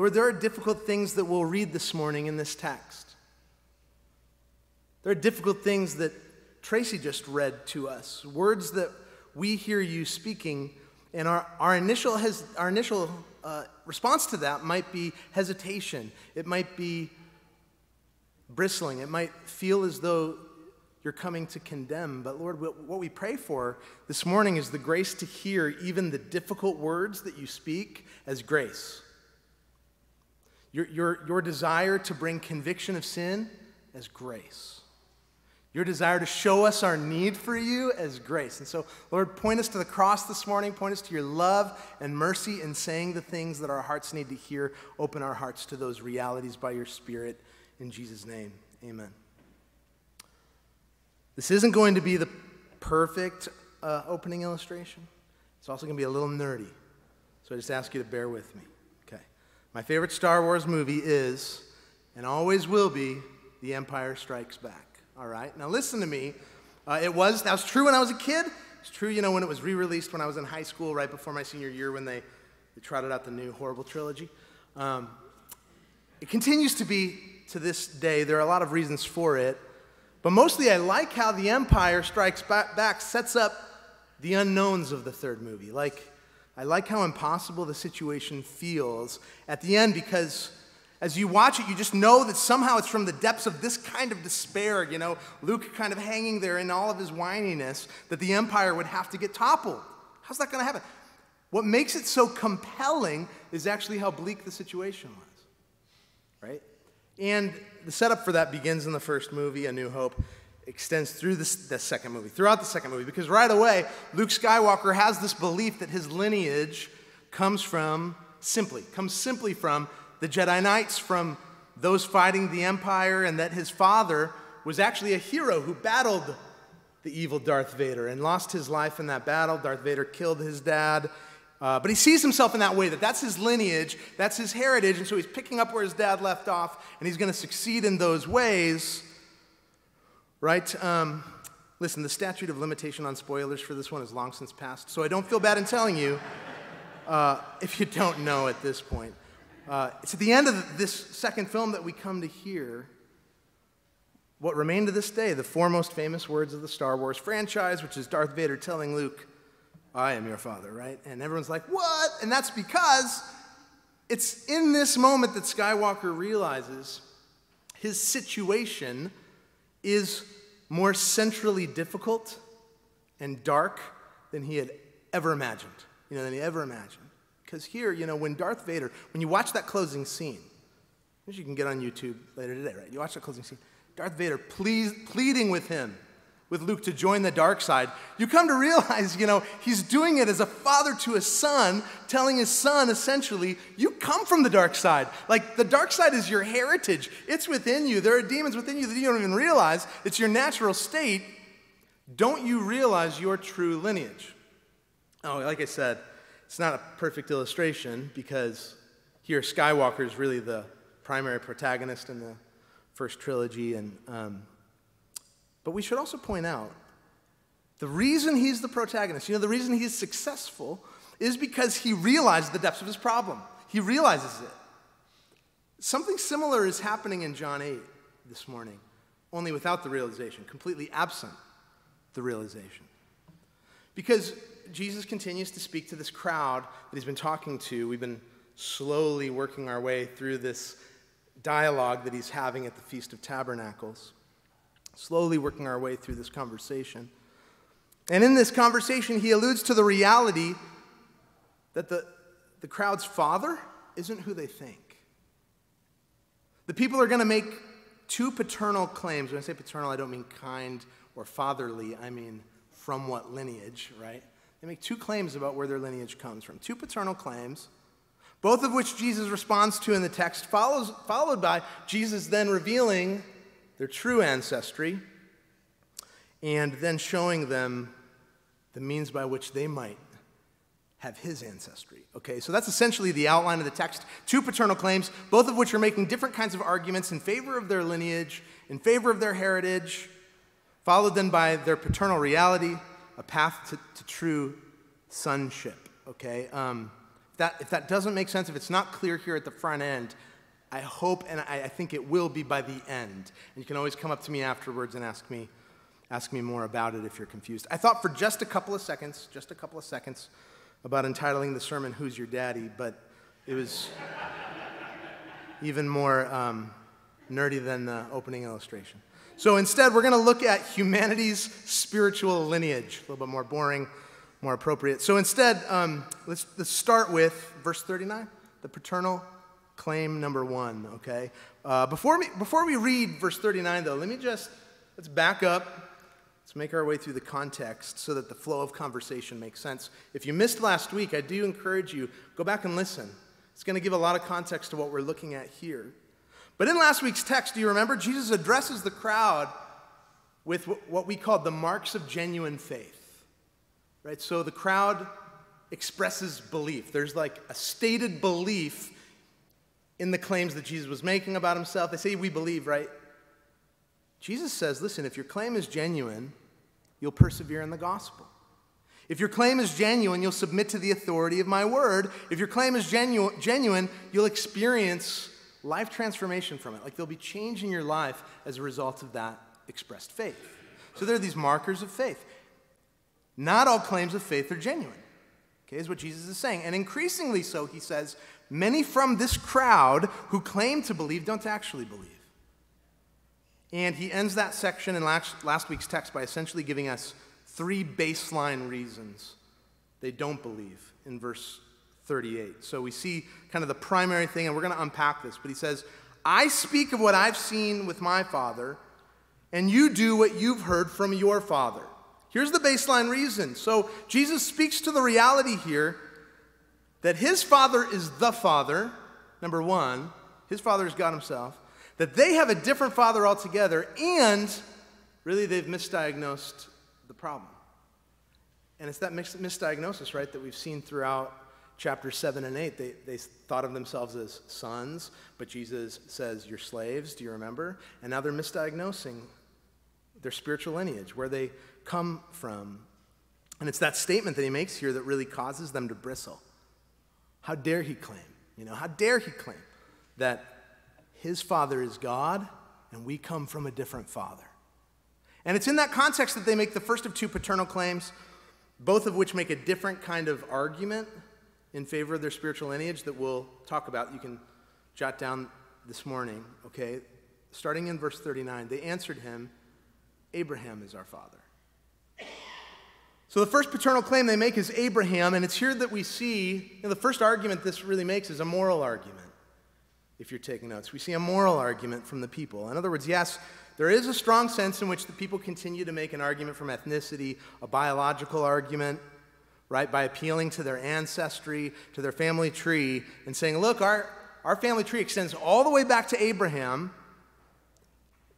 Lord, there are difficult things that we'll read this morning in this text. There are difficult things that Tracy just read to us, words that we hear you speaking, and our, our initial, has, our initial uh, response to that might be hesitation. It might be bristling. It might feel as though you're coming to condemn. But Lord, what we pray for this morning is the grace to hear even the difficult words that you speak as grace. Your, your, your desire to bring conviction of sin as grace. Your desire to show us our need for you as grace. And so, Lord, point us to the cross this morning. Point us to your love and mercy in saying the things that our hearts need to hear. Open our hearts to those realities by your Spirit. In Jesus' name, amen. This isn't going to be the perfect uh, opening illustration, it's also going to be a little nerdy. So I just ask you to bear with me. My favorite Star Wars movie is, and always will be, The Empire Strikes Back. All right. Now listen to me. Uh, it was that was true when I was a kid. It's true, you know, when it was re-released when I was in high school, right before my senior year, when they, they trotted out the new horrible trilogy. Um, it continues to be to this day. There are a lot of reasons for it, but mostly I like how The Empire Strikes Back sets up the unknowns of the third movie. Like, I like how impossible the situation feels at the end because as you watch it, you just know that somehow it's from the depths of this kind of despair, you know, Luke kind of hanging there in all of his whininess, that the empire would have to get toppled. How's that going to happen? What makes it so compelling is actually how bleak the situation was, right? And the setup for that begins in the first movie, A New Hope, extends through this, the second movie, throughout the second movie, because right away, Luke Skywalker has this belief that his lineage comes from, simply, comes simply from the Jedi Knights from those fighting the Empire, and that his father was actually a hero who battled the evil Darth Vader and lost his life in that battle. Darth Vader killed his dad. Uh, but he sees himself in that way that that's his lineage, that's his heritage, and so he's picking up where his dad left off, and he's going to succeed in those ways. Right? Um, listen, the statute of limitation on spoilers for this one is long since passed, so I don't feel bad in telling you uh, if you don't know at this point. Uh, it's at the end of this second film that we come to hear what remain to this day the four most famous words of the Star Wars franchise, which is Darth Vader telling Luke, I am your father, right? And everyone's like, what? And that's because it's in this moment that Skywalker realizes his situation is more centrally difficult and dark than he had ever imagined, you know, than he ever imagined. Because here, you know, when Darth Vader, when you watch that closing scene, which you can get on YouTube later today, right? You watch that closing scene, Darth Vader pleading with him, with Luke to join the dark side, you come to realize, you know, he's doing it as a father to a son, telling his son essentially, you come from the dark side. Like the dark side is your heritage, it's within you. There are demons within you that you don't even realize. It's your natural state. Don't you realize your true lineage? Oh, like I said, it's not a perfect illustration because here Skywalker is really the primary protagonist in the first trilogy. And, um, but we should also point out the reason he's the protagonist, you know, the reason he's successful is because he realized the depths of his problem. He realizes it. Something similar is happening in John 8 this morning, only without the realization, completely absent the realization. Because Jesus continues to speak to this crowd that he's been talking to. We've been slowly working our way through this dialogue that he's having at the Feast of Tabernacles, slowly working our way through this conversation. And in this conversation, he alludes to the reality that the, the crowd's father isn't who they think. The people are going to make two paternal claims. When I say paternal, I don't mean kind or fatherly, I mean from what lineage, right? They make two claims about where their lineage comes from, two paternal claims, both of which Jesus responds to in the text, follows, followed by Jesus then revealing their true ancestry and then showing them the means by which they might have his ancestry. Okay, so that's essentially the outline of the text. Two paternal claims, both of which are making different kinds of arguments in favor of their lineage, in favor of their heritage, followed then by their paternal reality, a path to, to true sonship. Okay? Um, that, if that doesn't make sense, if it's not clear here at the front end, I hope and I, I think it will be by the end. And you can always come up to me afterwards and ask me, ask me more about it if you're confused. I thought for just a couple of seconds, just a couple of seconds, about entitling the sermon, Who's Your Daddy? But it was even more um, nerdy than the opening illustration. So instead, we're going to look at humanity's spiritual lineage, a little bit more boring, more appropriate. So instead, um, let's, let's start with verse 39, the paternal claim number one, okay? Uh, before, we, before we read verse 39, though, let me just, let's back up. Let's make our way through the context so that the flow of conversation makes sense. If you missed last week, I do encourage you, go back and listen. It's going to give a lot of context to what we're looking at here. But in last week's text, do you remember? Jesus addresses the crowd with what we called the marks of genuine faith. Right? So the crowd expresses belief. There's like a stated belief in the claims that Jesus was making about himself. They say, We believe, right? Jesus says, Listen, if your claim is genuine, you'll persevere in the gospel. If your claim is genuine, you'll submit to the authority of my word. If your claim is genu- genuine, you'll experience life transformation from it. Like there'll be change in your life as a result of that expressed faith. So there are these markers of faith. Not all claims of faith are genuine, okay, is what Jesus is saying. And increasingly so, he says, many from this crowd who claim to believe don't actually believe. And he ends that section in last, last week's text by essentially giving us three baseline reasons they don't believe in verse 38. So we see kind of the primary thing, and we're going to unpack this. But he says, I speak of what I've seen with my father, and you do what you've heard from your father. Here's the baseline reason. So Jesus speaks to the reality here that his father is the father, number one, his father is God himself, that they have a different father altogether, and really they've misdiagnosed the problem. And it's that misdiagnosis, right, that we've seen throughout chapter 7 and 8. They, they thought of themselves as sons, but Jesus says, You're slaves, do you remember? And now they're misdiagnosing their spiritual lineage, where they come from. And it's that statement that he makes here that really causes them to bristle. How dare he claim? You know, how dare he claim that his father is God and we come from a different father? And it's in that context that they make the first of two paternal claims, both of which make a different kind of argument in favor of their spiritual lineage that we'll talk about. You can jot down this morning, okay? Starting in verse 39, they answered him, Abraham is our father. So the first paternal claim they make is Abraham, and it's here that we see you know, the first argument this really makes is a moral argument. If you're taking notes, we see a moral argument from the people. In other words, yes, there is a strong sense in which the people continue to make an argument from ethnicity, a biological argument, right, by appealing to their ancestry, to their family tree, and saying, look, our, our family tree extends all the way back to Abraham.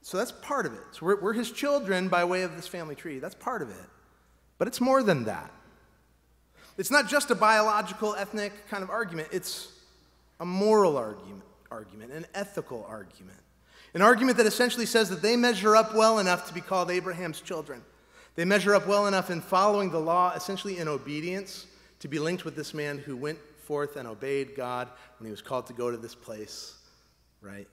So that's part of it. So we're, we're his children by way of this family tree. That's part of it. But it's more than that. It's not just a biological, ethnic kind of argument, it's a moral argument, argument, an ethical argument. An argument that essentially says that they measure up well enough to be called Abraham's children. They measure up well enough in following the law, essentially in obedience, to be linked with this man who went forth and obeyed God when he was called to go to this place, right?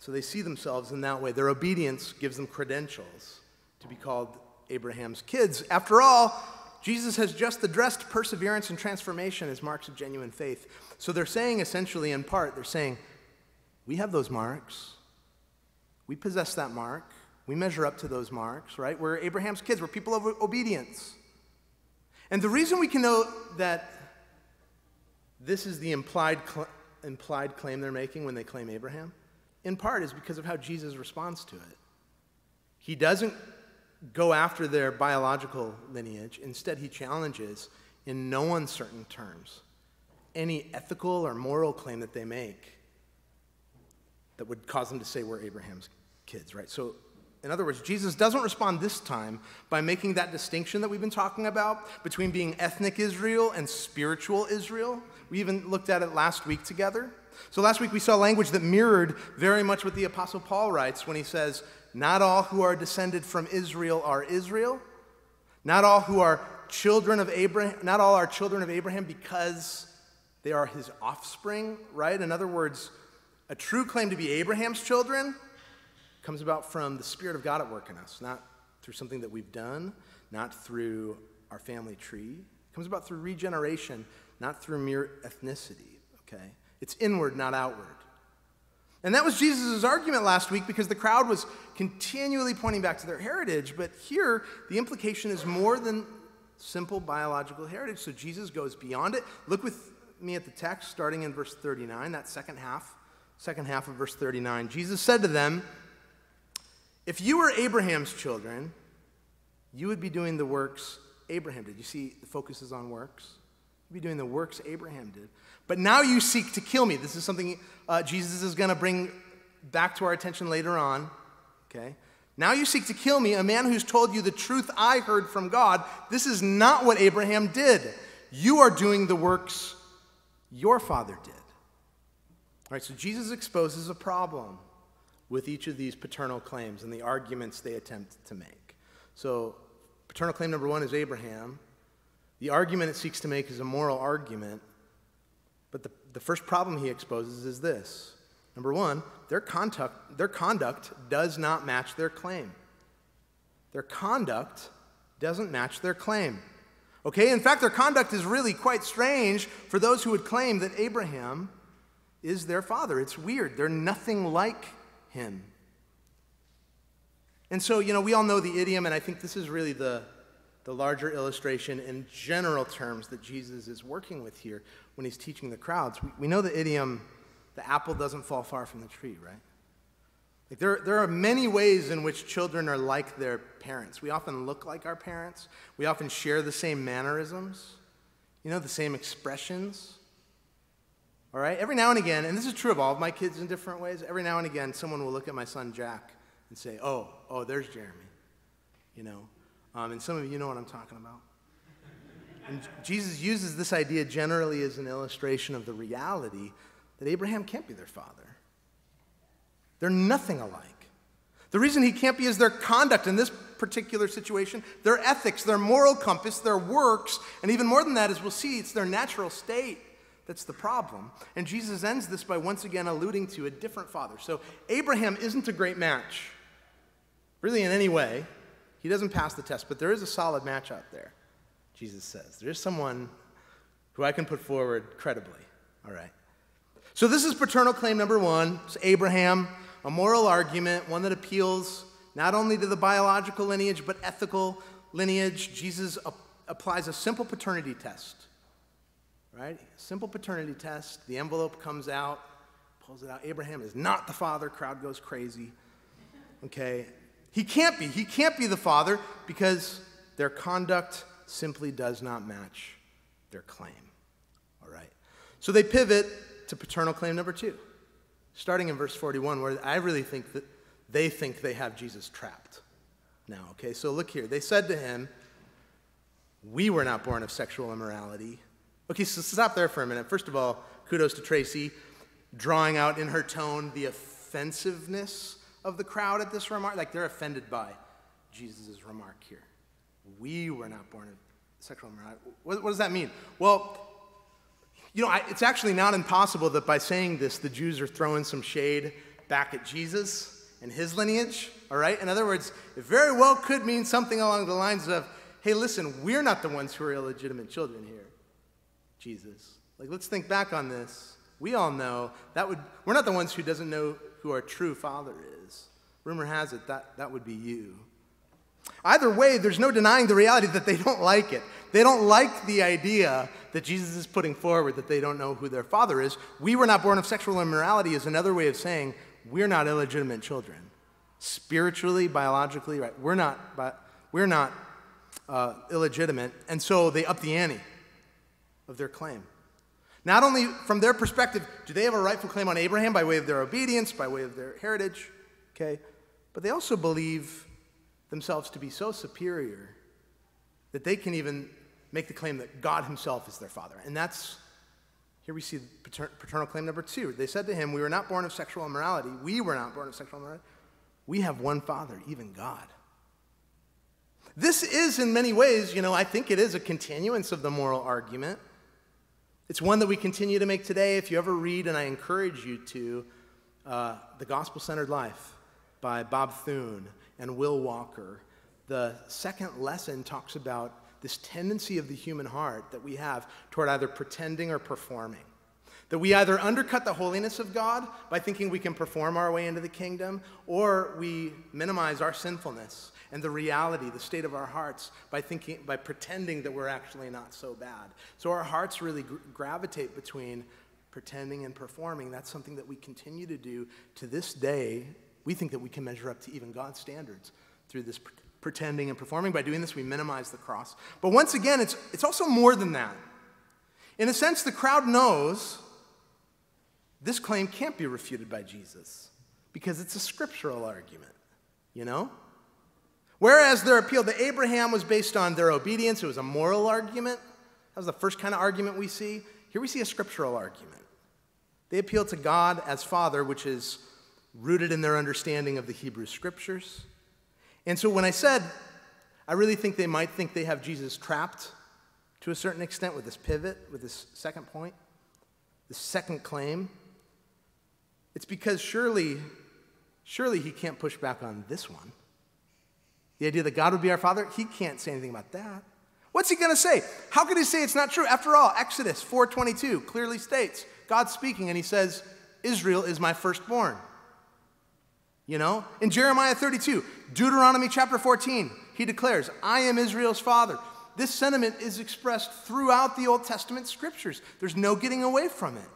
So they see themselves in that way. Their obedience gives them credentials to be called Abraham's kids. After all, Jesus has just addressed perseverance and transformation as marks of genuine faith. So they're saying essentially, in part, they're saying, we have those marks. We possess that mark. We measure up to those marks, right? We're Abraham's kids. We're people of obedience. And the reason we can know that this is the implied, cl- implied claim they're making when they claim Abraham, in part, is because of how Jesus responds to it. He doesn't go after their biological lineage. Instead, he challenges, in no uncertain terms, any ethical or moral claim that they make that would cause them to say we're Abraham's kids, right? So, in other words, Jesus doesn't respond this time by making that distinction that we've been talking about between being ethnic Israel and spiritual Israel. We even looked at it last week together. So, last week we saw language that mirrored very much what the Apostle Paul writes when he says, not all who are descended from Israel are Israel. Not all who are children of Abraham, not all are children of Abraham because they are his offspring, right? In other words, a true claim to be Abraham's children comes about from the Spirit of God at work in us, not through something that we've done, not through our family tree. It comes about through regeneration, not through mere ethnicity, okay? It's inward, not outward. And that was Jesus' argument last week because the crowd was continually pointing back to their heritage. But here, the implication is more than simple biological heritage. So Jesus goes beyond it. Look with me at the text, starting in verse 39, that second half, second half of verse 39. Jesus said to them, If you were Abraham's children, you would be doing the works Abraham did. You see, the focus is on works. You'd be doing the works Abraham did. But now you seek to kill me. This is something uh, Jesus is going to bring back to our attention later on. Okay? Now you seek to kill me, a man who's told you the truth I heard from God. This is not what Abraham did. You are doing the works your father did. All right, so Jesus exposes a problem with each of these paternal claims and the arguments they attempt to make. So, paternal claim number one is Abraham. The argument it seeks to make is a moral argument. But the, the first problem he exposes is this number one, their conduct, their conduct does not match their claim. Their conduct doesn't match their claim. Okay, in fact, their conduct is really quite strange for those who would claim that Abraham is their father. It's weird. They're nothing like him. And so, you know, we all know the idiom, and I think this is really the, the larger illustration in general terms that Jesus is working with here when he's teaching the crowds. We, we know the idiom, the apple doesn't fall far from the tree, right? Like there, there are many ways in which children are like their parents. We often look like our parents. We often share the same mannerisms, you know, the same expressions. All right? Every now and again, and this is true of all of my kids in different ways, every now and again, someone will look at my son Jack and say, oh, oh, there's Jeremy. You know? Um, and some of you know what I'm talking about. And Jesus uses this idea generally as an illustration of the reality that Abraham can't be their father. They're nothing alike. The reason he can't be is their conduct in this particular situation, their ethics, their moral compass, their works, and even more than that, as we'll see, it's their natural state that's the problem. And Jesus ends this by once again alluding to a different father. So Abraham isn't a great match, really, in any way. He doesn't pass the test, but there is a solid match out there, Jesus says. There's someone who I can put forward credibly. All right. So this is paternal claim number one. It's Abraham a moral argument, one that appeals not only to the biological lineage, but ethical lineage. Jesus applies a simple paternity test, right? Simple paternity test. The envelope comes out, pulls it out. Abraham is not the father. Crowd goes crazy. Okay? He can't be. He can't be the father because their conduct simply does not match their claim. All right? So they pivot to paternal claim number two starting in verse 41, where I really think that they think they have Jesus trapped now. Okay, so look here. They said to him, We were not born of sexual immorality. Okay, so stop there for a minute. First of all, kudos to Tracy, drawing out in her tone the offensiveness of the crowd at this remark. Like they're offended by Jesus' remark here. We were not born of sexual immorality. What, what does that mean? Well, you know, I, it's actually not impossible that by saying this, the Jews are throwing some shade back at Jesus and his lineage, all right? In other words, it very well could mean something along the lines of, hey, listen, we're not the ones who are illegitimate children here, Jesus. Like, let's think back on this. We all know that would, we're not the ones who doesn't know who our true father is. Rumor has it that that would be you. Either way, there's no denying the reality that they don't like it. They don't like the idea that Jesus is putting forward that they don't know who their father is. We were not born of sexual immorality is another way of saying we're not illegitimate children. Spiritually, biologically, right? We're not, but we're not uh, illegitimate. And so they up the ante of their claim. Not only from their perspective, do they have a rightful claim on Abraham by way of their obedience, by way of their heritage, okay? But they also believe themselves to be so superior that they can even make the claim that God himself is their father. And that's, here we see paternal claim number two. They said to him, We were not born of sexual immorality. We were not born of sexual immorality. We have one father, even God. This is, in many ways, you know, I think it is a continuance of the moral argument. It's one that we continue to make today. If you ever read, and I encourage you to, uh, The Gospel Centered Life by Bob Thune and Will Walker, the second lesson talks about this tendency of the human heart that we have toward either pretending or performing. That we either undercut the holiness of God by thinking we can perform our way into the kingdom, or we minimize our sinfulness and the reality, the state of our hearts, by thinking, by pretending that we're actually not so bad. So our hearts really gravitate between pretending and performing. That's something that we continue to do to this day. We think that we can measure up to even God's standards through this pretending and performing. By doing this, we minimize the cross. But once again, it's, it's also more than that. In a sense, the crowd knows this claim can't be refuted by Jesus because it's a scriptural argument, you know? Whereas their appeal to Abraham was based on their obedience, it was a moral argument. That was the first kind of argument we see. Here we see a scriptural argument. They appeal to God as Father, which is rooted in their understanding of the Hebrew scriptures. And so when I said, I really think they might think they have Jesus trapped to a certain extent with this pivot, with this second point, this second claim, it's because surely, surely he can't push back on this one. The idea that God would be our Father, he can't say anything about that. What's he going to say? How could he say it's not true? After all, Exodus 4:22 clearly states, God speaking and he says, "Israel is my firstborn." You know? In Jeremiah 32, Deuteronomy chapter 14, he declares, "I am Israel's father." This sentiment is expressed throughout the Old Testament scriptures. There's no getting away from it.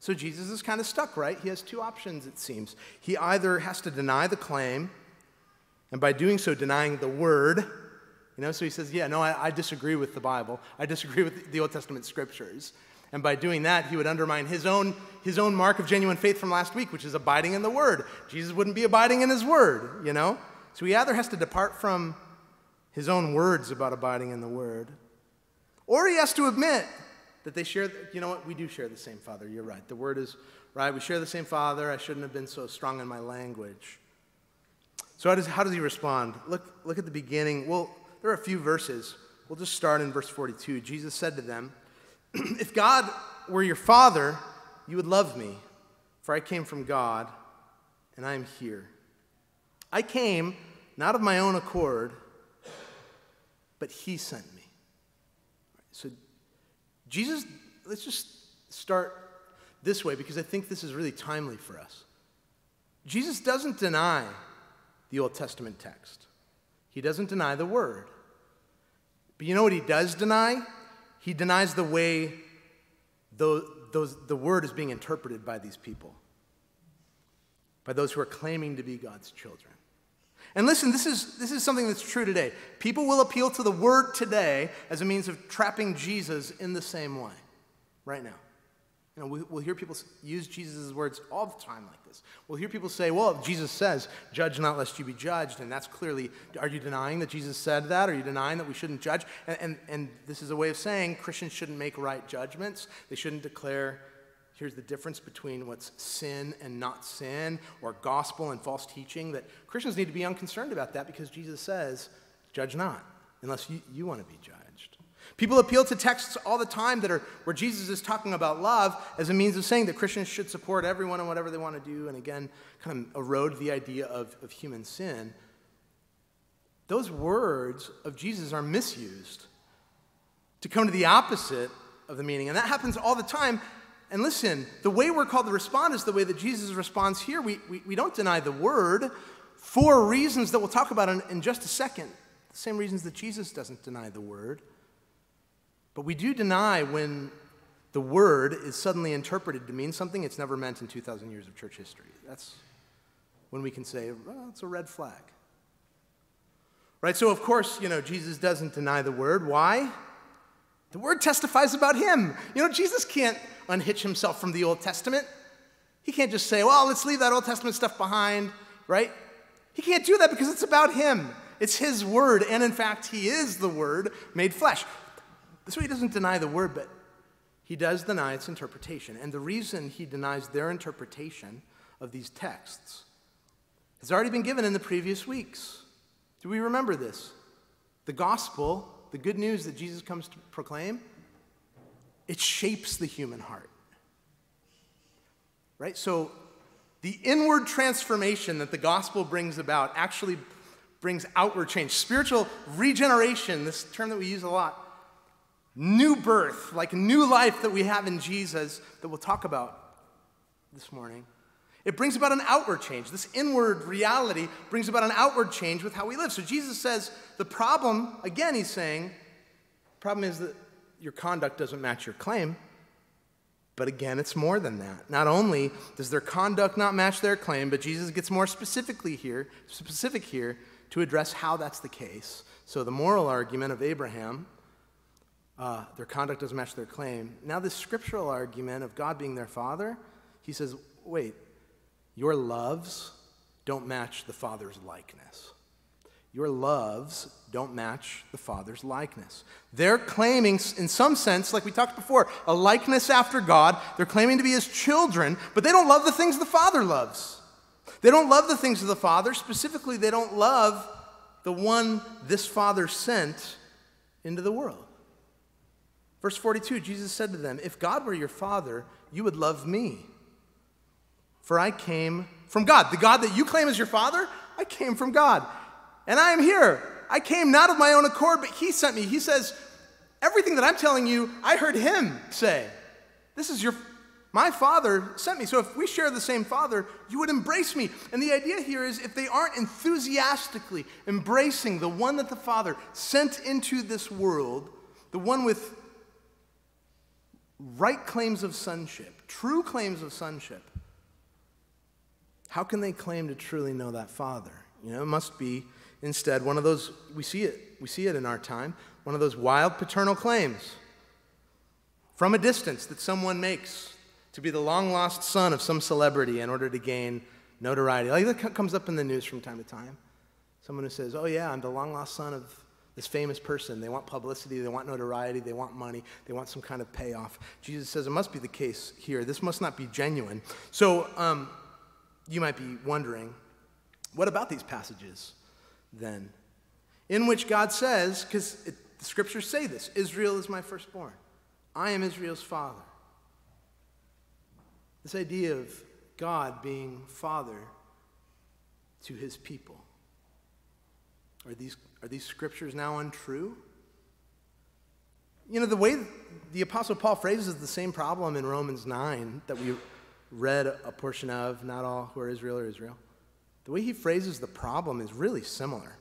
So Jesus is kind of stuck, right? He has two options, it seems. He either has to deny the claim, and by doing so, denying the word, you know, so he says, Yeah, no, I, I disagree with the Bible. I disagree with the Old Testament scriptures. And by doing that, he would undermine his own, his own mark of genuine faith from last week, which is abiding in the word. Jesus wouldn't be abiding in his word, you know? So he either has to depart from his own words about abiding in the word, or he has to admit that they share, you know what, we do share the same Father. You're right. The word is right. We share the same Father. I shouldn't have been so strong in my language. So, how does, how does he respond? Look, look at the beginning. Well, there are a few verses. We'll just start in verse 42. Jesus said to them, If God were your Father, you would love me, for I came from God, and I am here. I came not of my own accord, but He sent me. So Jesus, let's just start this way because I think this is really timely for us. Jesus doesn't deny the Old Testament text, he doesn't deny the word. But you know what he does deny? He denies the way the, those, the word is being interpreted by these people, by those who are claiming to be God's children. And listen, this is, this is something that's true today. People will appeal to the word today as a means of trapping Jesus in the same way, right now. You know, we, will hear people use Jesus' words all the time like this. We'll hear people say, well, Jesus says, judge not lest you be judged. And that's clearly, are you denying that Jesus said that? Are you denying that we shouldn't judge? And, and, and this is a way of saying Christians shouldn't make right judgments. They shouldn't declare Here's the difference between what's sin and not sin, or gospel and false teaching, that Christians need to be unconcerned about that because Jesus says, judge not, unless you, you want to be judged. People appeal to texts all the time that are where Jesus is talking about love as a means of saying that Christians should support everyone in whatever they want to do, and again, kind of erode the idea of, of human sin. Those words of Jesus are misused to come to the opposite of the meaning. And that happens all the time and listen, the way we're called to respond is the way that Jesus responds here. We, we, we don't deny the word for reasons that we'll talk about in, in just a second. The same reasons that Jesus doesn't deny the word. But we do deny when the word is suddenly interpreted to mean something it's never meant in 2,000 years of church history. That's when we can say, well, it's a red flag. Right? So, of course, you know, Jesus doesn't deny the word. Why? The word testifies about him. You know, Jesus can't unhitch himself from the Old Testament. He can't just say, well, let's leave that Old Testament stuff behind, right? He can't do that because it's about him. It's his word, and in fact, he is the word made flesh. So he doesn't deny the word, but he does deny its interpretation. And the reason he denies their interpretation of these texts has already been given in the previous weeks. Do we remember this? The gospel, the good news that Jesus comes to proclaim, it shapes the human heart. Right? So the inward transformation that the gospel brings about actually brings outward change. Spiritual regeneration, this term that we use a lot, new birth, like new life that we have in Jesus that we'll talk about this morning. It brings about an outward change. This inward reality brings about an outward change with how we live. So Jesus says the problem, again, he's saying, the problem is that your conduct doesn't match your claim. But again, it's more than that. Not only does their conduct not match their claim, but Jesus gets more specifically here, specific here to address how that's the case. So the moral argument of Abraham, uh, their conduct doesn't match their claim. Now, this scriptural argument of God being their father, he says, wait, your loves don't match the Father's likeness. Your loves don't match the Father's likeness. They're claiming, in some sense, like we talked before, a likeness after God. They're claiming to be His children, but they don't love the things the Father loves. They don't love the things of the Father. Specifically, they don't love the one this Father sent into the world. Verse 42 Jesus said to them, If God were your Father, you would love me for I came from God. The God that you claim as your father, I came from God. And I am here. I came not of my own accord, but he sent me. He says, Everything that I'm telling you, I heard him say. This is your my father sent me. So if we share the same father, you would embrace me. And the idea here is if they aren't enthusiastically embracing the one that the father sent into this world, the one with right claims of sonship, true claims of sonship, how can they claim to truly know that Father? You know, it must be instead one of those, we see it, we see it in our time, one of those wild paternal claims from a distance that someone makes to be the long lost son of some celebrity in order to gain notoriety. Like that comes up in the news from time to time. Someone who says, Oh, yeah, I'm the long lost son of this famous person. They want publicity, they want notoriety, they want money, they want some kind of payoff. Jesus says it must be the case here. This must not be genuine. So, um, you might be wondering, what about these passages then? In which God says, because the scriptures say this Israel is my firstborn, I am Israel's father. This idea of God being father to his people. Are these, are these scriptures now untrue? You know, the way the Apostle Paul phrases the same problem in Romans 9 that we read a portion of, not all who are Israel are Israel, the way he phrases the problem is really similar.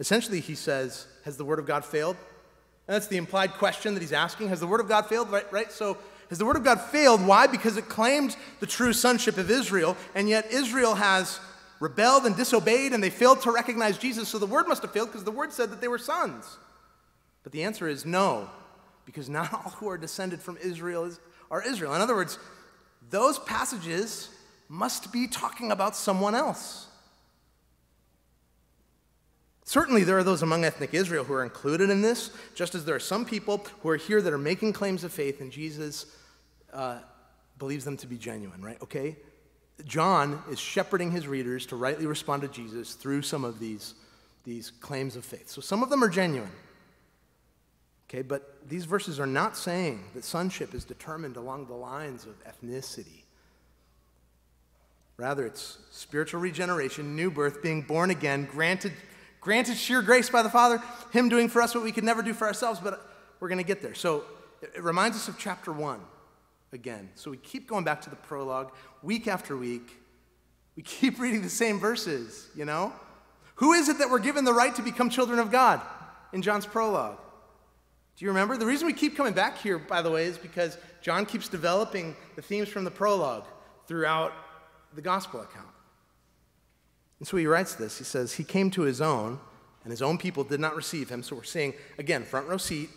Essentially, he says, Has the word of God failed? And that's the implied question that he's asking. Has the word of God failed? Right? right? So, has the word of God failed? Why? Because it claimed the true sonship of Israel, and yet Israel has rebelled and disobeyed, and they failed to recognize Jesus. So the word must have failed because the word said that they were sons. But the answer is no, because not all who are descended from Israel is, are Israel. In other words, those passages must be talking about someone else. Certainly, there are those among ethnic Israel who are included in this, just as there are some people who are here that are making claims of faith, and Jesus uh, believes them to be genuine, right? Okay? John is shepherding his readers to rightly respond to Jesus through some of these, these claims of faith. So some of them are genuine. Okay, but these verses are not saying that sonship is determined along the lines of ethnicity. Rather, it's spiritual regeneration, new birth, being born again, granted, granted sheer grace by the Father, Him doing for us what we could never do for ourselves, but we're going to get there. So it reminds us of chapter one again. So we keep going back to the prologue week after week. We keep reading the same verses, you know? Who is it that we're given the right to become children of God in John's prologue? Do you remember? The reason we keep coming back here, by the way, is because John keeps developing the themes from the prologue throughout the gospel account. And so he writes this. He says, He came to his own, and his own people did not receive him. So we're seeing, again, front row seat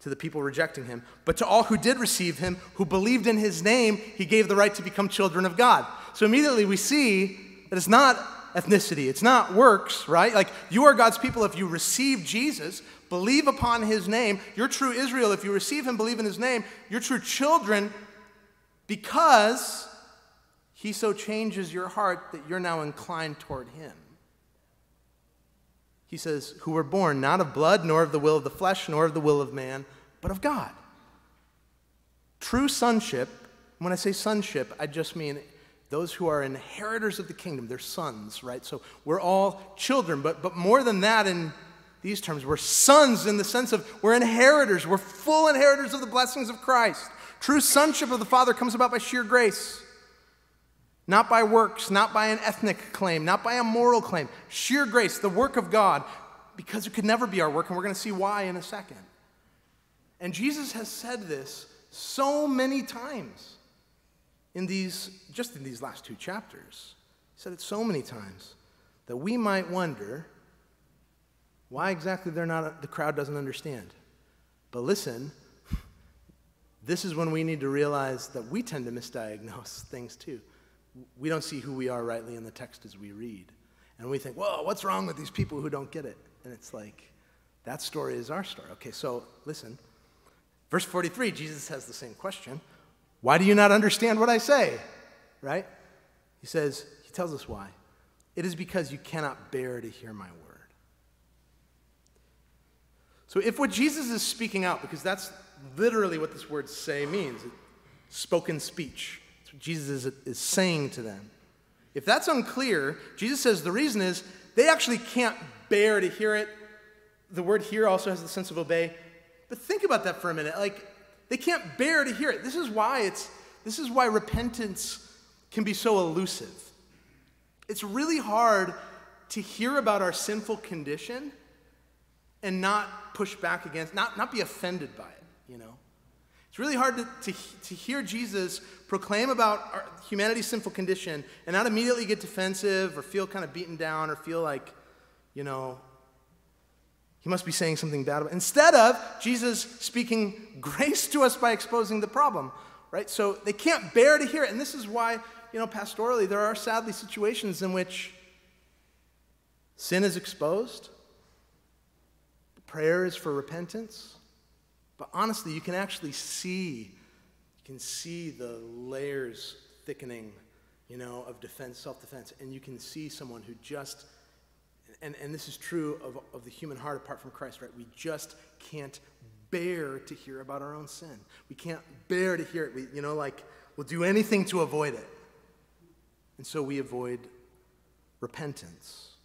to the people rejecting him. But to all who did receive him, who believed in his name, he gave the right to become children of God. So immediately we see that it's not ethnicity, it's not works, right? Like you are God's people if you receive Jesus, believe upon his name. You're true Israel. If you receive him, believe in his name, you're true children because he so changes your heart that you're now inclined toward him. He says, who were born not of blood, nor of the will of the flesh, nor of the will of man, but of God. True sonship, when I say sonship, I just mean those who are inheritors of the kingdom, they're sons, right? So we're all children, but, but more than that in these terms, we're sons in the sense of we're inheritors, we're full inheritors of the blessings of Christ. True sonship of the Father comes about by sheer grace, not by works, not by an ethnic claim, not by a moral claim. Sheer grace, the work of God, because it could never be our work, and we're going to see why in a second. And Jesus has said this so many times in these, just in these last two chapters. He said it so many times that we might wonder why exactly they're not, the crowd doesn't understand. But listen, this is when we need to realize that we tend to misdiagnose things too. We don't see who we are rightly in the text as we read. And we think, whoa, what's wrong with these people who don't get it? And it's like, that story is our story. Okay, so listen. Verse 43, Jesus has the same question Why do you not understand what I say? Right? He says, He tells us why. It is because you cannot bear to hear my word. So if what Jesus is speaking out, because that's literally what this word say means spoken speech. Jesus is, is saying to them. If that's unclear, Jesus says the reason is they actually can't bear to hear it. The word hear also has the sense of obey. But think about that for a minute. Like, they can't bear to hear it. This is why it's this is why repentance can be so elusive. It's really hard to hear about our sinful condition and not push back against, not, not be offended by it, you know? It's really hard to, to, to hear Jesus proclaim about our, humanity's sinful condition and not immediately get defensive or feel kind of beaten down or feel like, you know, he must be saying something bad about. Instead of Jesus speaking grace to us by exposing the problem, right? So they can't bear to hear it. And this is why, you know, pastorally, there are sadly situations in which sin is exposed prayer is for repentance. But honestly, you can actually see, you can see the layers thickening, you know, of defense, self-defense, and you can see someone who just, and, and this is true of, of the human heart apart from Christ, right? We just can't bear to hear about our own sin. We can't bear to hear it. We, you know, like, we'll do anything to avoid it. And so we avoid repentance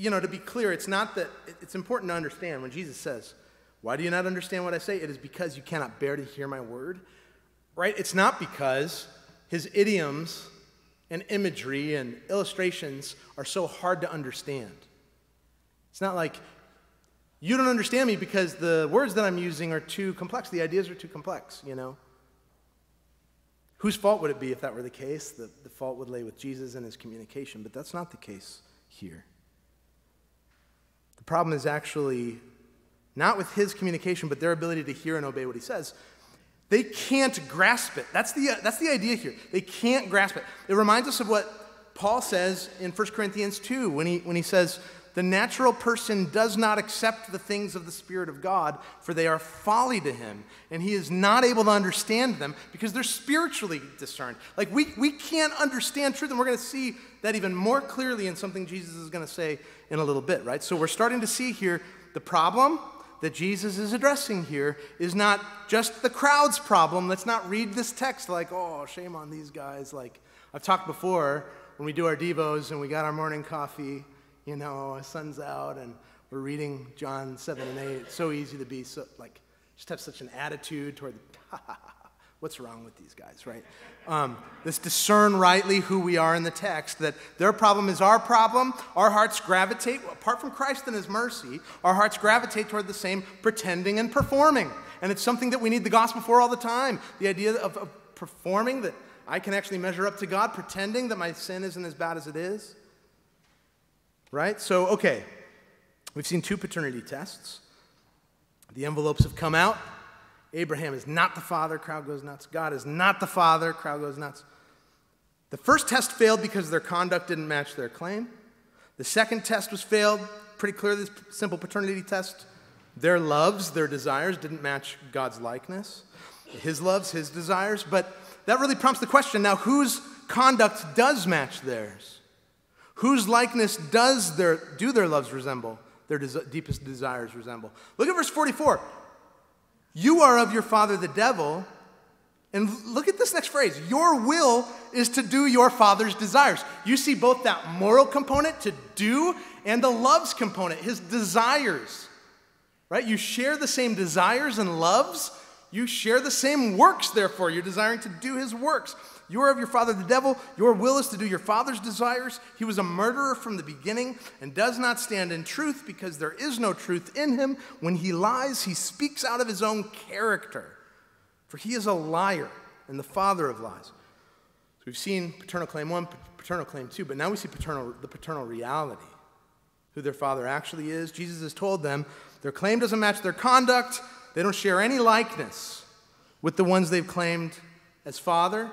you know, to be clear, it's not that, it's important to understand when Jesus says, Why do you not understand what I say? It is because you cannot bear to hear my word, right? It's not because his idioms and imagery and illustrations are so hard to understand. It's not like you don't understand me because the words that I'm using are too complex, the ideas are too complex, you know? Whose fault would it be if that were the case? The, the fault would lay with Jesus and his communication, but that's not the case here. The problem is actually not with his communication, but their ability to hear and obey what he says. They can't grasp it. That's the, that's the idea here. They can't grasp it. It reminds us of what Paul says in 1 Corinthians 2 when he, when he says, The natural person does not accept the things of the Spirit of God, for they are folly to him, and he is not able to understand them because they're spiritually discerned. Like, we, we can't understand truth, and we're going to see that even more clearly in something Jesus is going to say in a little bit, right? So we're starting to see here the problem that Jesus is addressing here is not just the crowd's problem. Let's not read this text like, oh, shame on these guys. Like I've talked before when we do our Devos and we got our morning coffee, you know, sun's out and we're reading John 7 and 8. It's so easy to be so, like, just have such an attitude toward the, What's wrong with these guys, right? Um, let's discern rightly who we are in the text, that their problem is our problem. Our hearts gravitate, apart from Christ and His mercy, our hearts gravitate toward the same pretending and performing. And it's something that we need the gospel for all the time. The idea of, of performing that I can actually measure up to God, pretending that my sin isn't as bad as it is. Right? So, okay, we've seen two paternity tests. The envelopes have come out. Abraham is not the father, crowd goes nuts. God is not the father, crowd goes nuts. The first test failed because their conduct didn't match their claim. The second test was failed, pretty clear, this simple paternity test. Their loves, their desires didn't match God's likeness. His loves, his desires. But that really prompts the question now whose conduct does match theirs? Whose likeness does their, do their loves resemble? Their des- deepest desires resemble. Look at verse 44. You are of your father the devil. And look at this next phrase. Your will is to do your father's desires. You see both that moral component to do and the loves component, his desires. Right? You share the same desires and loves. You share the same works, therefore. You're desiring to do his works. You are of your father the devil. Your will is to do your father's desires. He was a murderer from the beginning and does not stand in truth because there is no truth in him. When he lies, he speaks out of his own character, for he is a liar and the father of lies. So we've seen paternal claim one, paternal claim two, but now we see paternal, the paternal reality, who their father actually is. Jesus has told them their claim doesn't match their conduct, they don't share any likeness with the ones they've claimed as father.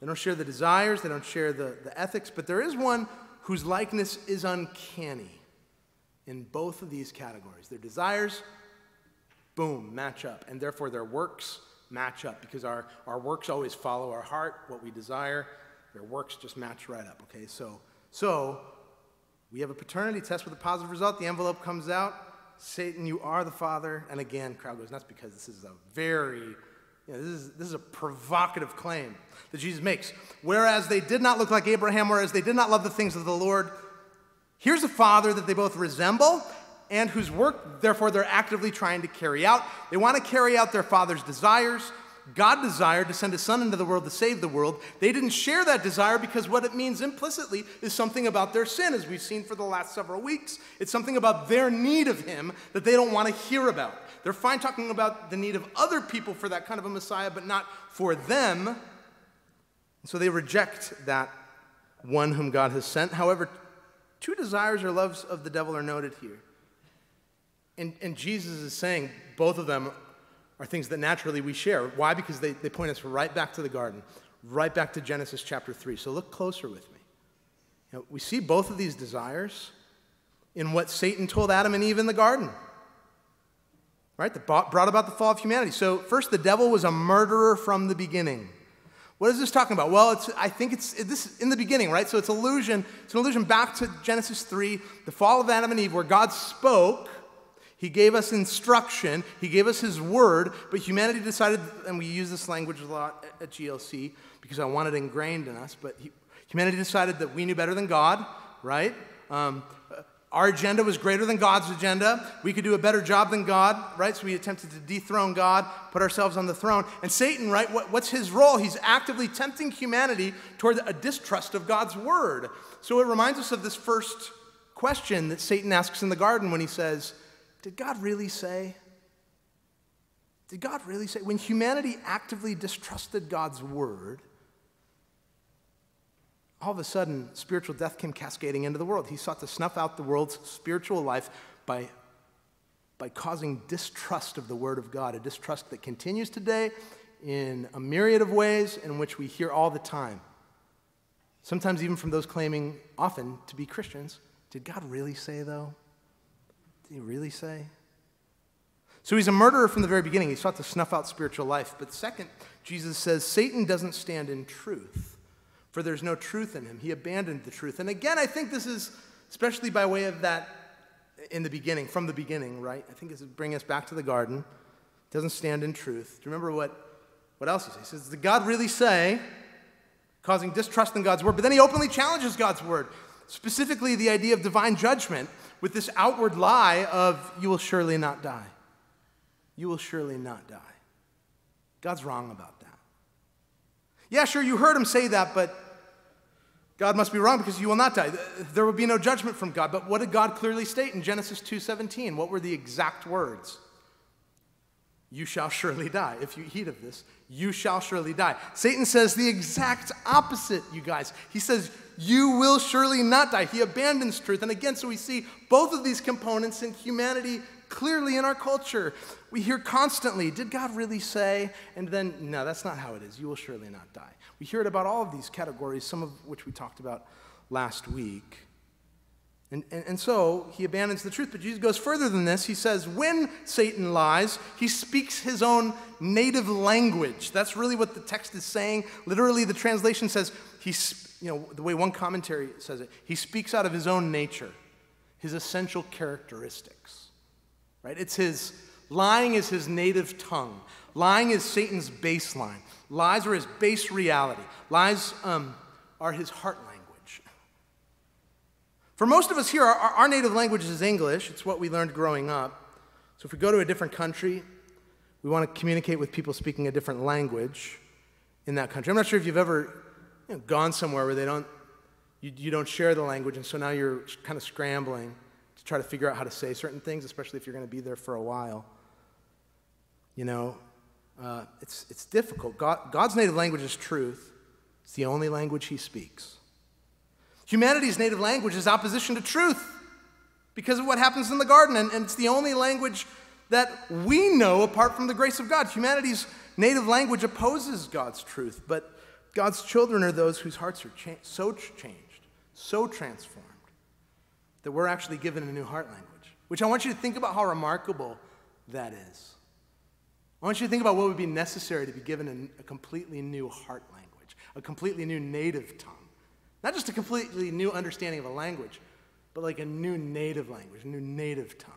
They don't share the desires, they don't share the, the ethics, but there is one whose likeness is uncanny in both of these categories. Their desires, boom, match up, and therefore their works match up because our, our works always follow our heart, what we desire. Their works just match right up, okay? So, so we have a paternity test with a positive result. The envelope comes out. Satan, you are the father. And again, crowd goes nuts because this is a very, you know, this is, this is a provocative claim that Jesus makes. Whereas they did not look like Abraham, whereas they did not love the things of the Lord, here's a father that they both resemble and whose work, therefore, they're actively trying to carry out. They want to carry out their father's desires. God desired to send his son into the world to save the world. They didn't share that desire because what it means implicitly is something about their sin, as we've seen for the last several weeks. It's something about their need of him that they don't want to hear about. They're fine talking about the need of other people for that kind of a Messiah, but not for them. So they reject that one whom God has sent. However, two desires or loves of the devil are noted here. And, and Jesus is saying both of them are things that naturally we share. Why? Because they, they point us right back to the garden, right back to Genesis chapter 3. So look closer with me. You know, we see both of these desires in what Satan told Adam and Eve in the garden, right? That brought about the fall of humanity. So, first, the devil was a murderer from the beginning. What is this talking about? Well, it's, I think it's this in the beginning, right? So it's allusion. It's an allusion back to Genesis 3, the fall of Adam and Eve, where God spoke he gave us instruction, He gave us His word, but humanity decided, and we use this language a lot at GLC because I want it ingrained in us, but he, humanity decided that we knew better than God, right? Um, our agenda was greater than God's agenda. We could do a better job than God, right? So we attempted to dethrone God, put ourselves on the throne. And Satan, right, what, what's his role? He's actively tempting humanity toward a distrust of God's word. So it reminds us of this first question that Satan asks in the garden when he says, did God really say? Did God really say? When humanity actively distrusted God's word, all of a sudden, spiritual death came cascading into the world. He sought to snuff out the world's spiritual life by, by causing distrust of the word of God, a distrust that continues today in a myriad of ways in which we hear all the time. Sometimes, even from those claiming often to be Christians. Did God really say, though? Did he really say? So he's a murderer from the very beginning. He sought to snuff out spiritual life. But second, Jesus says Satan doesn't stand in truth, for there's no truth in him. He abandoned the truth. And again, I think this is especially by way of that in the beginning, from the beginning, right? I think is bringing us back to the garden. Doesn't stand in truth. Do you remember what, what else he says? He says, Did God really say? Causing distrust in God's word. But then he openly challenges God's word, specifically the idea of divine judgment with this outward lie of, you will surely not die. You will surely not die. God's wrong about that. Yeah, sure, you heard him say that, but God must be wrong because you will not die. There will be no judgment from God. But what did God clearly state in Genesis 2:17? What were the exact words? You shall surely die. If you eat of this, you shall surely die. Satan says the exact opposite, you guys. He says, You will surely not die. He abandons truth. And again, so we see both of these components in humanity clearly in our culture. We hear constantly, Did God really say? And then, no, that's not how it is. You will surely not die. We hear it about all of these categories, some of which we talked about last week. And, and, and, so he abandons the truth. But Jesus goes further than this. He says, when Satan lies, he speaks his own native language. That's really what the text is saying. Literally, the translation says, he, you know, the way one commentary says it, he speaks out of his own nature, his essential characteristics. Right? It's his, lying is his native tongue. Lying is Satan's baseline. Lies are his base reality. Lies um, are his heart language. For most of us here, our, our native language is English. It's what we learned growing up. So if we go to a different country, we want to communicate with people speaking a different language in that country. I'm not sure if you've ever you know, gone somewhere where they don't, you, you don't share the language, and so now you're kind of scrambling to try to figure out how to say certain things, especially if you're going to be there for a while. You know, uh, it's, it's difficult. God, God's native language is truth, it's the only language he speaks. Humanity's native language is opposition to truth because of what happens in the garden, and, and it's the only language that we know apart from the grace of God. Humanity's native language opposes God's truth, but God's children are those whose hearts are cha- so changed, so transformed, that we're actually given a new heart language, which I want you to think about how remarkable that is. I want you to think about what would be necessary to be given a, a completely new heart language, a completely new native tongue. Not just a completely new understanding of a language, but like a new native language, a new native tongue.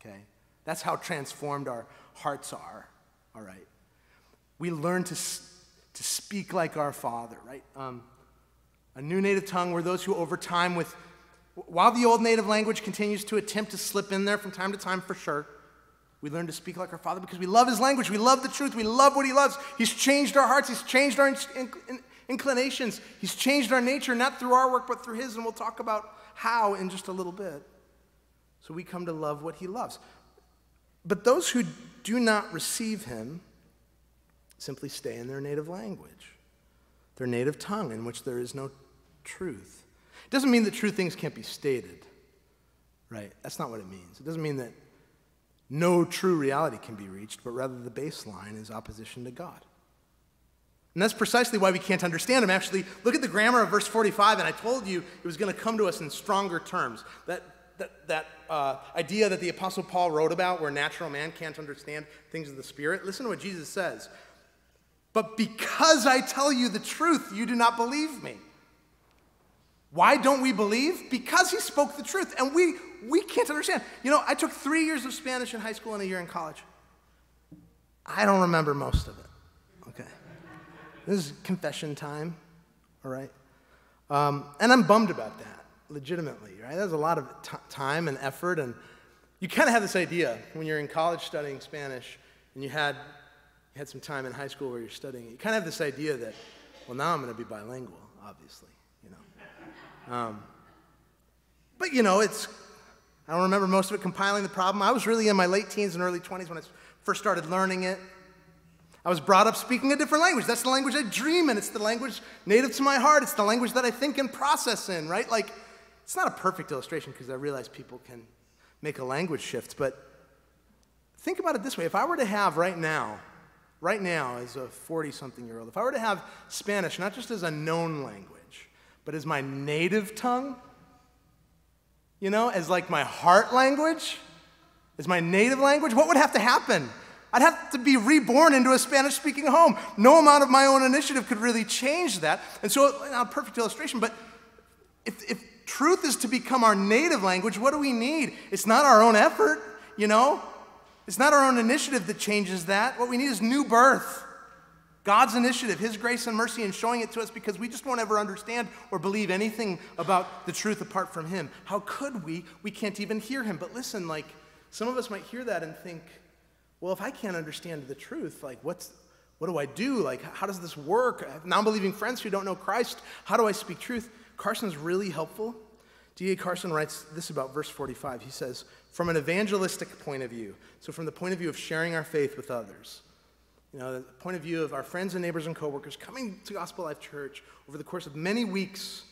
Okay? That's how transformed our hearts are, all right? We learn to, to speak like our Father, right? Um, a new native tongue were those who, over time, with while the old native language continues to attempt to slip in there from time to time for sure, we learn to speak like our Father because we love His language. We love the truth. We love what He loves. He's changed our hearts. He's changed our inclinations. He's changed our nature, not through our work, but through His. And we'll talk about how in just a little bit. So we come to love what He loves. But those who do not receive Him simply stay in their native language, their native tongue, in which there is no truth. It doesn't mean that true things can't be stated, right? That's not what it means. It doesn't mean that no true reality can be reached, but rather the baseline is opposition to God. And that's precisely why we can't understand him. Actually, look at the grammar of verse 45, and I told you it was going to come to us in stronger terms. That, that, that uh, idea that the Apostle Paul wrote about, where natural man can't understand things of the Spirit. Listen to what Jesus says. But because I tell you the truth, you do not believe me. Why don't we believe? Because he spoke the truth, and we, we can't understand. You know, I took three years of Spanish in high school and a year in college. I don't remember most of it. This is confession time, all right? Um, and I'm bummed about that, legitimately, right? There's a lot of t- time and effort, and you kind of have this idea when you're in college studying Spanish and you had, you had some time in high school where you're studying, you kind of have this idea that, well, now I'm going to be bilingual, obviously, you know. Um, but, you know, it's I don't remember most of it compiling the problem. I was really in my late teens and early 20s when I first started learning it. I was brought up speaking a different language. That's the language I dream in. It's the language native to my heart. It's the language that I think and process in, right? Like, it's not a perfect illustration because I realize people can make a language shift, but think about it this way. If I were to have right now, right now as a 40 something year old, if I were to have Spanish not just as a known language, but as my native tongue, you know, as like my heart language, as my native language, what would have to happen? I'd have to be reborn into a Spanish speaking home. No amount of my own initiative could really change that. And so, not a perfect illustration, but if, if truth is to become our native language, what do we need? It's not our own effort, you know? It's not our own initiative that changes that. What we need is new birth. God's initiative, His grace and mercy in showing it to us because we just won't ever understand or believe anything about the truth apart from Him. How could we? We can't even hear Him. But listen, like, some of us might hear that and think, well, if I can't understand the truth, like, what's, what do I do? Like, how does this work? Uh, Have non believing friends who don't know Christ. How do I speak truth? Carson's really helpful. D.A. Carson writes this about verse 45. He says, from an evangelistic point of view, so from the point of view of sharing our faith with others, you know, the point of view of our friends and neighbors and coworkers coming to Gospel Life Church over the course of many weeks,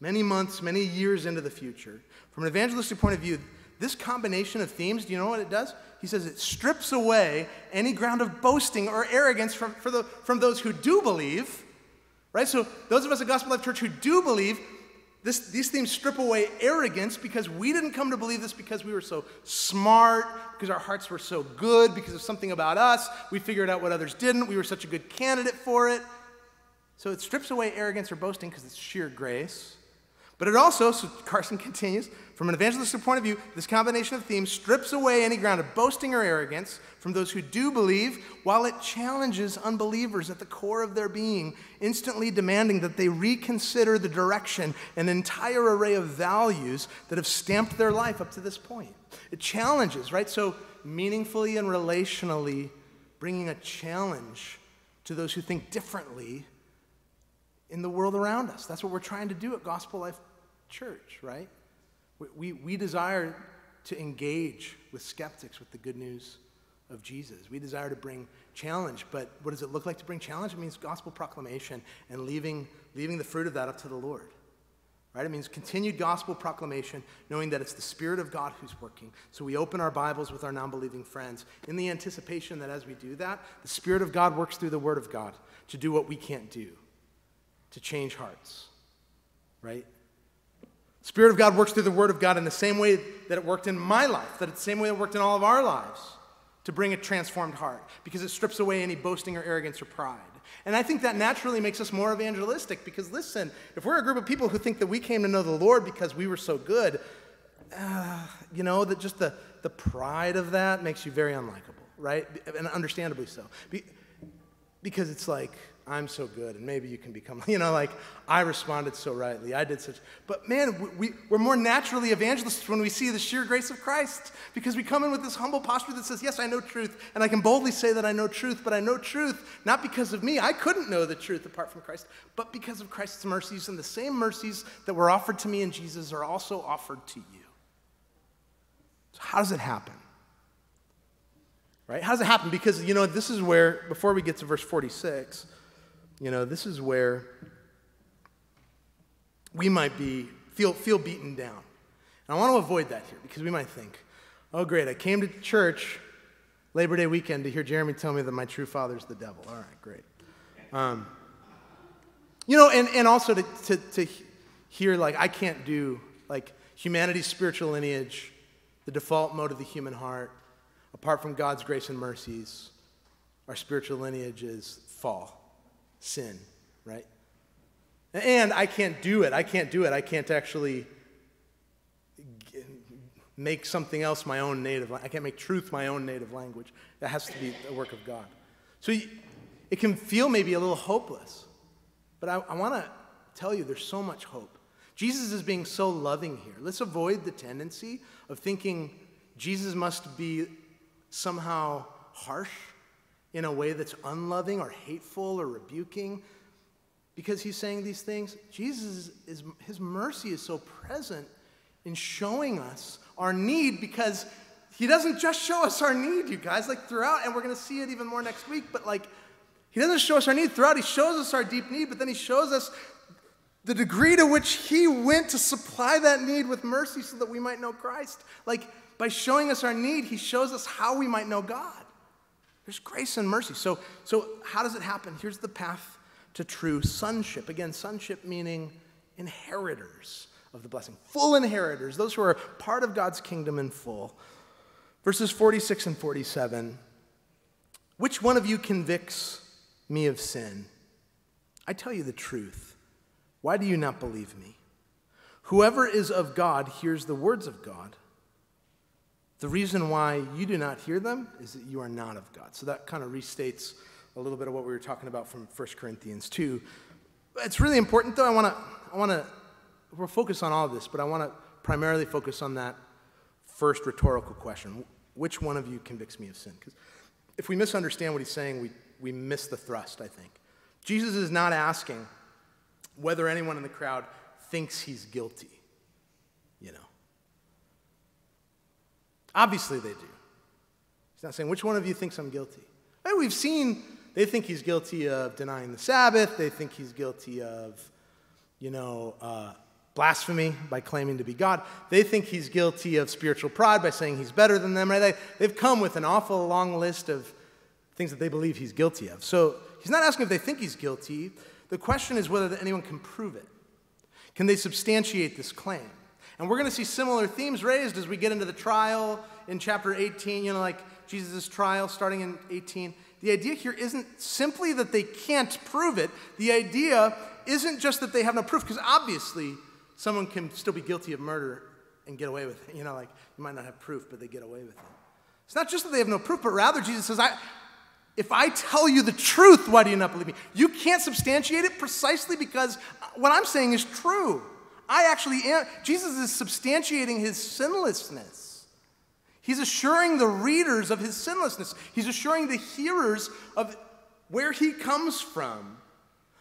many months, many years into the future. From an evangelistic point of view, this combination of themes, do you know what it does? He says it strips away any ground of boasting or arrogance from, the, from those who do believe, right? So, those of us at Gospel Life Church who do believe, This, these themes strip away arrogance because we didn't come to believe this because we were so smart, because our hearts were so good, because of something about us. We figured out what others didn't. We were such a good candidate for it. So it strips away arrogance or boasting because it's sheer grace. But it also, so Carson continues, from an evangelistic point of view, this combination of themes strips away any ground of boasting or arrogance from those who do believe, while it challenges unbelievers at the core of their being, instantly demanding that they reconsider the direction and entire array of values that have stamped their life up to this point. It challenges, right? So, meaningfully and relationally, bringing a challenge to those who think differently in the world around us. That's what we're trying to do at Gospel Life church, right? We, we, desire to engage with skeptics with the good news of Jesus. We desire to bring challenge, but what does it look like to bring challenge? It means gospel proclamation and leaving, leaving the fruit of that up to the Lord. Right? It means continued gospel proclamation, knowing that it's the Spirit of God who's working. So we open our Bibles with our non believing friends in the anticipation that as we do that, the Spirit of God works through the Word of God to do what we can't do, to change hearts. Right? Spirit of God works through the Word of God in the same way that it worked in my life, that it's the same way it worked in all of our lives to bring a transformed heart, because it strips away any boasting or arrogance or pride. And I think that naturally makes us more evangelistic, because listen, if we're a group of people who think that we came to know the Lord because we were so good, uh, you know, that just the, the pride of that makes you very unlikable, right? And understandably so. Be, because it's like, I'm so good, and maybe you can become, you know, like, I responded so rightly. I did such. But man, we, we're more naturally evangelists when we see the sheer grace of Christ because we come in with this humble posture that says, Yes, I know truth, and I can boldly say that I know truth, but I know truth not because of me. I couldn't know the truth apart from Christ, but because of Christ's mercies, and the same mercies that were offered to me in Jesus are also offered to you. So, how does it happen? Right? How does it happen? Because, you know, this is where, before we get to verse 46, you know, this is where we might be, feel, feel beaten down. And I want to avoid that here because we might think, oh, great, I came to church Labor Day weekend to hear Jeremy tell me that my true father's the devil. All right, great. Um, you know, and, and also to, to, to hear, like, I can't do, like, humanity's spiritual lineage, the default mode of the human heart, apart from God's grace and mercies, our spiritual lineage is fall sin, right? And I can't do it. I can't do it. I can't actually make something else my own native. I can't make truth my own native language. That has to be the work of God. So it can feel maybe a little hopeless, but I, I want to tell you there's so much hope. Jesus is being so loving here. Let's avoid the tendency of thinking Jesus must be somehow harsh in a way that's unloving or hateful or rebuking because he's saying these things. Jesus is, his mercy is so present in showing us our need because he doesn't just show us our need, you guys, like throughout, and we're going to see it even more next week, but like he doesn't show us our need throughout. He shows us our deep need, but then he shows us the degree to which he went to supply that need with mercy so that we might know Christ. Like by showing us our need, he shows us how we might know God. There's grace and mercy. So, so how does it happen? Here's the path to true sonship. Again, sonship meaning inheritors of the blessing, full inheritors, those who are part of God's kingdom in full. Verses 46 and 47 Which one of you convicts me of sin? I tell you the truth. Why do you not believe me? Whoever is of God hears the words of God. The reason why you do not hear them is that you are not of God. So that kind of restates a little bit of what we were talking about from 1 Corinthians 2. It's really important, though. I want to, I want to, we'll focus on all of this, but I want to primarily focus on that first rhetorical question Which one of you convicts me of sin? Because if we misunderstand what he's saying, we, we miss the thrust, I think. Jesus is not asking whether anyone in the crowd thinks he's guilty. You know, Obviously, they do. He's not saying, which one of you thinks I'm guilty? And we've seen they think he's guilty of denying the Sabbath. They think he's guilty of, you know, uh, blasphemy by claiming to be God. They think he's guilty of spiritual pride by saying he's better than them. Right? They, they've come with an awful long list of things that they believe he's guilty of. So he's not asking if they think he's guilty. The question is whether anyone can prove it. Can they substantiate this claim? And we're going to see similar themes raised as we get into the trial in chapter 18, you know, like Jesus' trial starting in 18. The idea here isn't simply that they can't prove it. The idea isn't just that they have no proof, because obviously someone can still be guilty of murder and get away with it. You know, like you might not have proof, but they get away with it. It's not just that they have no proof, but rather Jesus says, I, if I tell you the truth, why do you not believe me? You can't substantiate it precisely because uh, what I'm saying is true. I actually am. Jesus is substantiating his sinlessness. He's assuring the readers of his sinlessness. He's assuring the hearers of where he comes from.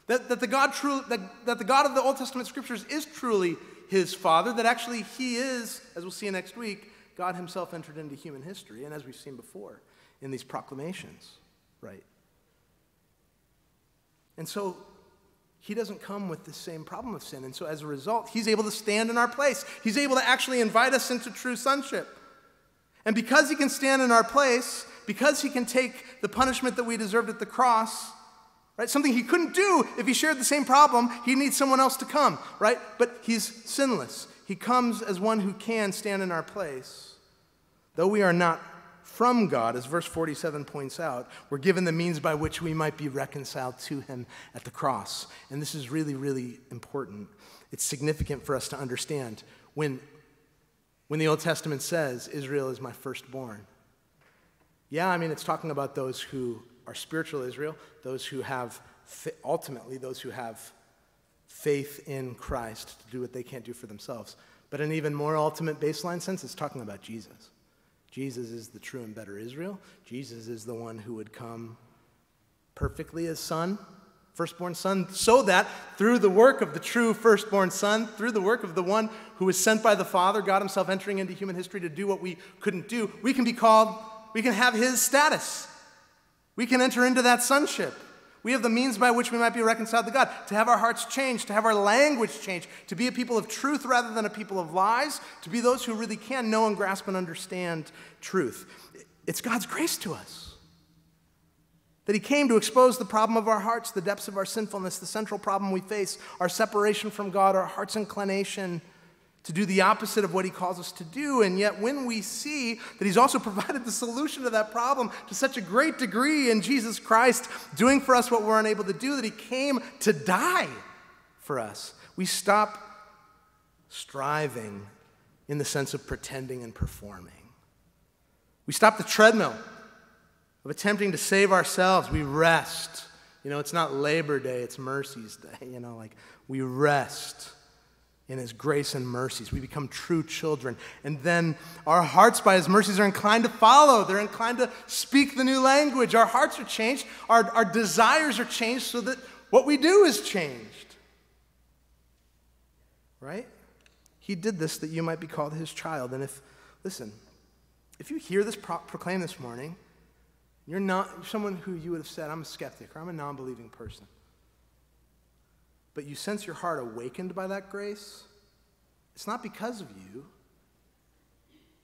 That, that, the God true, that, that the God of the Old Testament scriptures is truly his Father, that actually he is, as we'll see next week, God himself entered into human history, and as we've seen before in these proclamations, right? And so he doesn't come with the same problem of sin. And so as a result, he's able to stand in our place. He's able to actually invite us into true sonship. And because he can stand in our place, because he can take the punishment that we deserved at the cross, right? Something he couldn't do if he shared the same problem, he needs someone else to come, right? But he's sinless. He comes as one who can stand in our place. Though we are not from God, as verse 47 points out, we're given the means by which we might be reconciled to Him at the cross. And this is really, really important. It's significant for us to understand when, when the Old Testament says, Israel is my firstborn. Yeah, I mean, it's talking about those who are spiritual Israel, those who have, ultimately, those who have faith in Christ to do what they can't do for themselves. But an even more ultimate baseline sense, it's talking about Jesus. Jesus is the true and better Israel. Jesus is the one who would come perfectly as son, firstborn son, so that through the work of the true firstborn son, through the work of the one who was sent by the Father, God Himself entering into human history to do what we couldn't do, we can be called, we can have His status. We can enter into that sonship. We have the means by which we might be reconciled to God, to have our hearts changed, to have our language changed, to be a people of truth rather than a people of lies, to be those who really can know and grasp and understand truth. It's God's grace to us. That He came to expose the problem of our hearts, the depths of our sinfulness, the central problem we face, our separation from God, our heart's inclination to do the opposite of what he calls us to do. And yet, when we see that he's also provided the solution to that problem to such a great degree in Jesus Christ, doing for us what we're unable to do, that he came to die for us, we stop striving in the sense of pretending and performing. We stop the treadmill of attempting to save ourselves. We rest. You know, it's not Labor Day, it's Mercy's Day. You know, like we rest in his grace and mercies. We become true children. And then our hearts, by his mercies, are inclined to follow. They're inclined to speak the new language. Our hearts are changed. Our, our desires are changed so that what we do is changed. Right? He did this that you might be called his child. And if, listen, if you hear this pro- proclaimed this morning, you're not someone who you would have said, I'm a skeptic or I'm a non believing person but you sense your heart awakened by that grace, it's not because of you,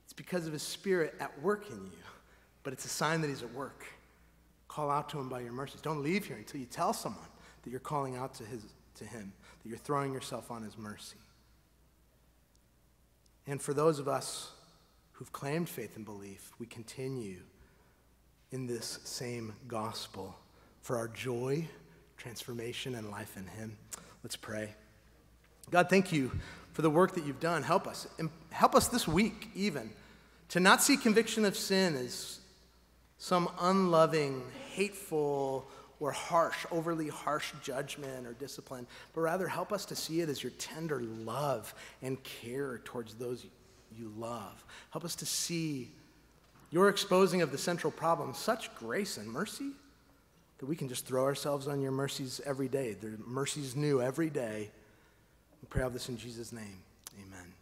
it's because of His Spirit at work in you. But it's a sign that He's at work. Call out to Him by your mercies. Don't leave here until you tell someone that you're calling out to, his, to Him, that you're throwing yourself on His mercy. And for those of us who've claimed faith and belief, we continue in this same gospel for our joy, transformation, and life in Him. Let's pray. God, thank you for the work that you've done. Help us. And help us this week, even, to not see conviction of sin as some unloving, hateful, or harsh, overly harsh judgment or discipline, but rather help us to see it as your tender love and care towards those you love. Help us to see your exposing of the central problem, such grace and mercy that we can just throw ourselves on your mercies every day. The mercies new every day. We pray all this in Jesus' name. Amen.